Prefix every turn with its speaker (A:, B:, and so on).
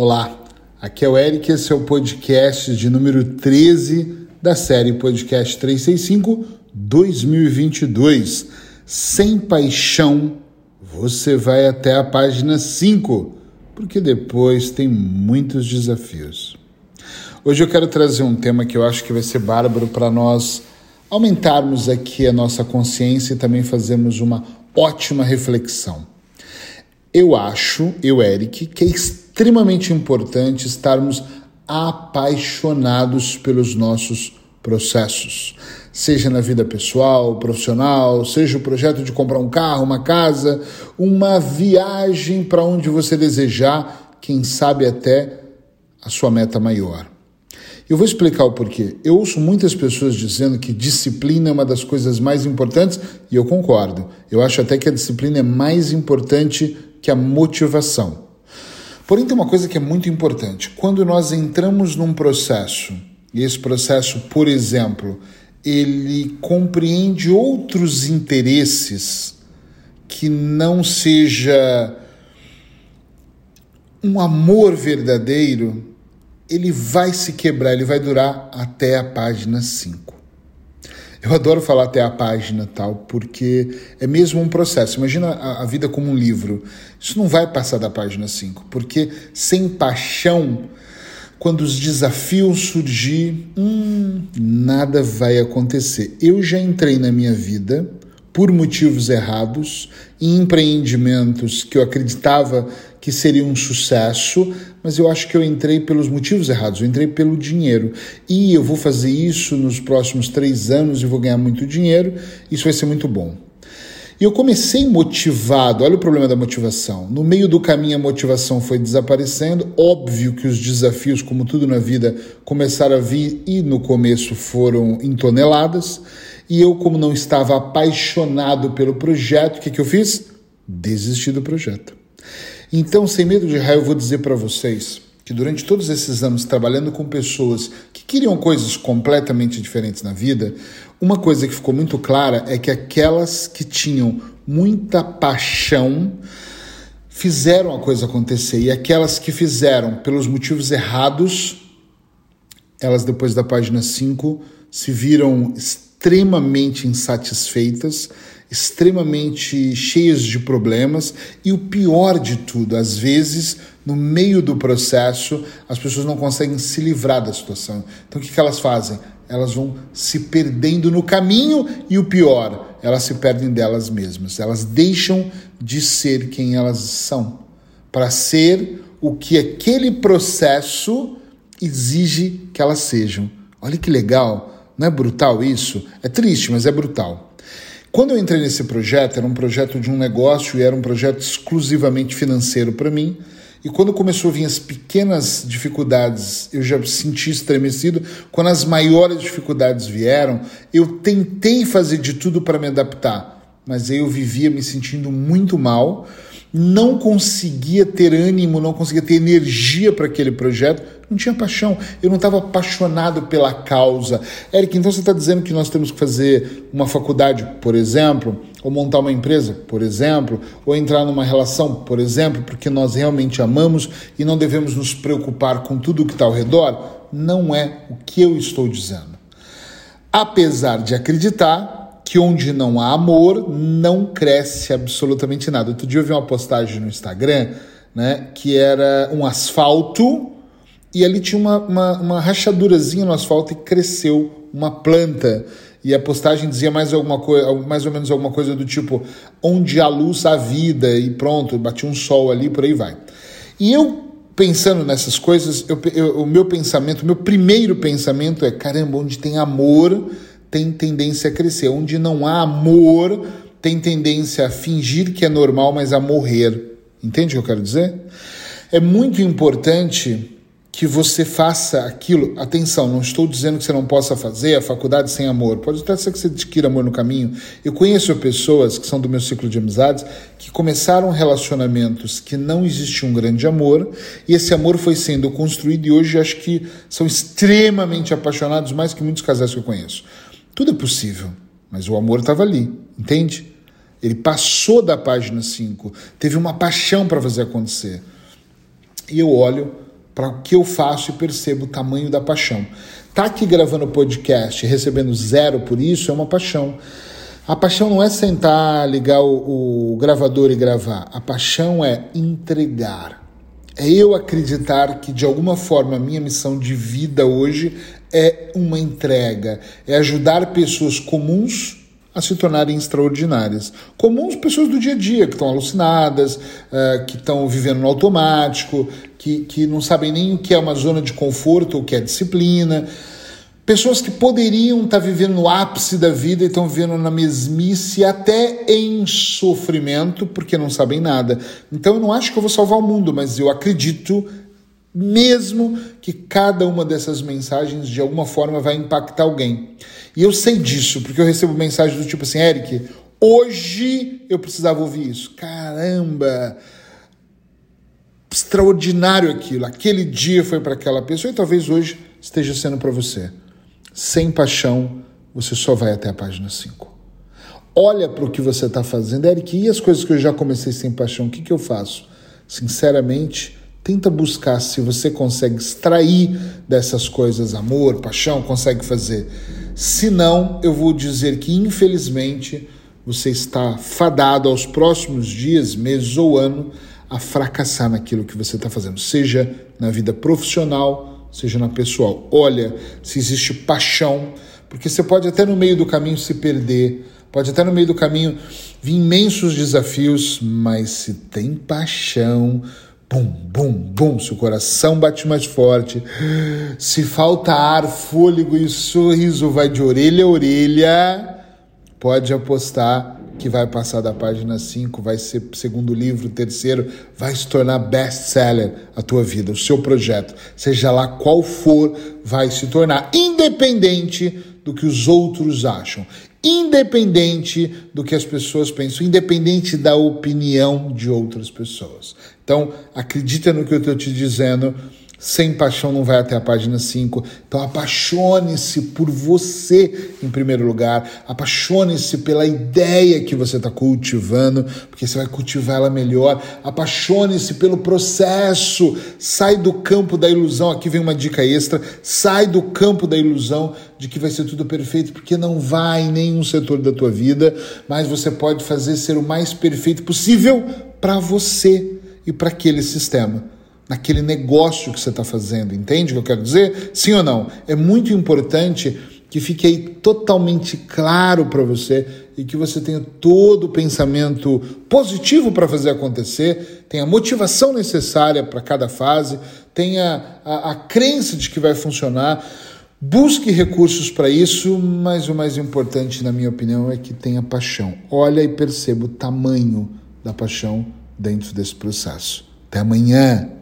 A: Olá, aqui é o Eric, esse é o podcast de número 13 da série Podcast 365 2022. Sem paixão, você vai até a página 5, porque depois tem muitos desafios. Hoje eu quero trazer um tema que eu acho que vai ser bárbaro para nós aumentarmos aqui a nossa consciência e também fazermos uma ótima reflexão. Eu acho, eu, Eric, que é extremamente importante estarmos apaixonados pelos nossos processos, seja na vida pessoal, profissional, seja o projeto de comprar um carro, uma casa, uma viagem para onde você desejar, quem sabe até a sua meta maior. Eu vou explicar o porquê. Eu ouço muitas pessoas dizendo que disciplina é uma das coisas mais importantes e eu concordo. Eu acho até que a disciplina é mais importante que a motivação. Porém, tem uma coisa que é muito importante. Quando nós entramos num processo, e esse processo, por exemplo, ele compreende outros interesses que não seja um amor verdadeiro, ele vai se quebrar, ele vai durar até a página 5. Eu adoro falar até a página tal, porque é mesmo um processo. Imagina a, a vida como um livro. Isso não vai passar da página 5, porque sem paixão, quando os desafios surgir, hum, nada vai acontecer. Eu já entrei na minha vida por motivos errados, em empreendimentos que eu acreditava que seria um sucesso, mas eu acho que eu entrei pelos motivos errados, eu entrei pelo dinheiro. E eu vou fazer isso nos próximos três anos e vou ganhar muito dinheiro, isso vai ser muito bom. E eu comecei motivado, olha o problema da motivação. No meio do caminho a motivação foi desaparecendo. Óbvio que os desafios, como tudo na vida, começaram a vir e no começo foram em toneladas. E eu, como não estava apaixonado pelo projeto, o que, que eu fiz? Desisti do projeto. Então, sem medo de raio, eu vou dizer para vocês que durante todos esses anos trabalhando com pessoas que queriam coisas completamente diferentes na vida, uma coisa que ficou muito clara é que aquelas que tinham muita paixão fizeram a coisa acontecer. E aquelas que fizeram pelos motivos errados, elas depois da página 5 se viram insatisfeitas, extremamente cheias de problemas e o pior de tudo, às vezes, no meio do processo, as pessoas não conseguem se livrar da situação. Então, o que elas fazem? Elas vão se perdendo no caminho e o pior, elas se perdem delas mesmas. Elas deixam de ser quem elas são para ser o que aquele processo exige que elas sejam. Olha que legal não é brutal isso? É triste, mas é brutal. Quando eu entrei nesse projeto, era um projeto de um negócio e era um projeto exclusivamente financeiro para mim. E quando começou a vir as pequenas dificuldades, eu já senti estremecido. Quando as maiores dificuldades vieram, eu tentei fazer de tudo para me adaptar, mas aí eu vivia me sentindo muito mal não conseguia ter ânimo, não conseguia ter energia para aquele projeto, não tinha paixão, eu não estava apaixonado pela causa. Eric, então você está dizendo que nós temos que fazer uma faculdade, por exemplo, ou montar uma empresa, por exemplo, ou entrar numa relação, por exemplo, porque nós realmente amamos e não devemos nos preocupar com tudo o que está ao redor? Não é o que eu estou dizendo. Apesar de acreditar que onde não há amor, não cresce absolutamente nada. Outro dia eu vi uma postagem no Instagram, né, que era um asfalto e ali tinha uma, uma, uma rachadurazinha no asfalto e cresceu uma planta. E a postagem dizia mais, alguma coisa, mais ou menos alguma coisa do tipo: onde há luz, há vida, e pronto, bati um sol ali, por aí vai. E eu, pensando nessas coisas, eu, eu, o meu pensamento, o meu primeiro pensamento é: caramba, onde tem amor tem tendência a crescer. Onde não há amor, tem tendência a fingir que é normal, mas a morrer. Entende o que eu quero dizer? É muito importante que você faça aquilo. Atenção, não estou dizendo que você não possa fazer a faculdade sem amor. Pode até ser que você adquira amor no caminho. Eu conheço pessoas que são do meu ciclo de amizades que começaram relacionamentos que não existia um grande amor e esse amor foi sendo construído e hoje acho que são extremamente apaixonados mais que muitos casais que eu conheço. Tudo é possível, mas o amor estava ali, entende? Ele passou da página 5, teve uma paixão para fazer acontecer. E eu olho para o que eu faço e percebo o tamanho da paixão. Tá aqui gravando podcast, recebendo zero por isso, é uma paixão. A paixão não é sentar, ligar o, o gravador e gravar. A paixão é entregar. É eu acreditar que de alguma forma a minha missão de vida hoje é uma entrega, é ajudar pessoas comuns a se tornarem extraordinárias. Comuns pessoas do dia a dia, que estão alucinadas, uh, que estão vivendo no automático, que, que não sabem nem o que é uma zona de conforto ou o que é disciplina. Pessoas que poderiam estar vivendo no ápice da vida e estão vivendo na mesmice, até em sofrimento, porque não sabem nada. Então eu não acho que eu vou salvar o mundo, mas eu acredito mesmo que cada uma dessas mensagens de alguma forma vai impactar alguém. E eu sei disso, porque eu recebo mensagens do tipo assim, Eric, hoje eu precisava ouvir isso. Caramba! Extraordinário aquilo. Aquele dia foi para aquela pessoa e talvez hoje esteja sendo para você. Sem paixão, você só vai até a página 5. Olha para o que você está fazendo, Eric, e as coisas que eu já comecei sem paixão, o que, que eu faço? Sinceramente, Tenta buscar se você consegue extrair dessas coisas amor, paixão, consegue fazer. Se não, eu vou dizer que infelizmente você está fadado aos próximos dias, meses ou ano a fracassar naquilo que você está fazendo, seja na vida profissional, seja na pessoal. Olha se existe paixão, porque você pode até no meio do caminho se perder, pode até no meio do caminho vir imensos desafios, mas se tem paixão, Bum, bum, bum, seu coração bate mais forte. Se falta ar, fôlego e sorriso vai de orelha a orelha, pode apostar que vai passar da página 5, vai ser segundo livro, terceiro, vai se tornar best-seller a tua vida, o seu projeto, seja lá qual for, vai se tornar independente do que os outros acham independente do que as pessoas pensam, independente da opinião de outras pessoas. Então, acredita no que eu estou te dizendo. Sem paixão não vai até a página 5. Então apaixone-se por você em primeiro lugar. Apaixone-se pela ideia que você está cultivando, porque você vai cultivar ela melhor. Apaixone-se pelo processo. Sai do campo da ilusão. Aqui vem uma dica extra. Sai do campo da ilusão de que vai ser tudo perfeito, porque não vai em nenhum setor da tua vida, mas você pode fazer ser o mais perfeito possível para você e para aquele sistema naquele negócio que você está fazendo. Entende o que eu quero dizer? Sim ou não? É muito importante que fique aí totalmente claro para você e que você tenha todo o pensamento positivo para fazer acontecer, tenha a motivação necessária para cada fase, tenha a, a crença de que vai funcionar. Busque recursos para isso, mas o mais importante, na minha opinião, é que tenha paixão. Olha e perceba o tamanho da paixão dentro desse processo. Até amanhã!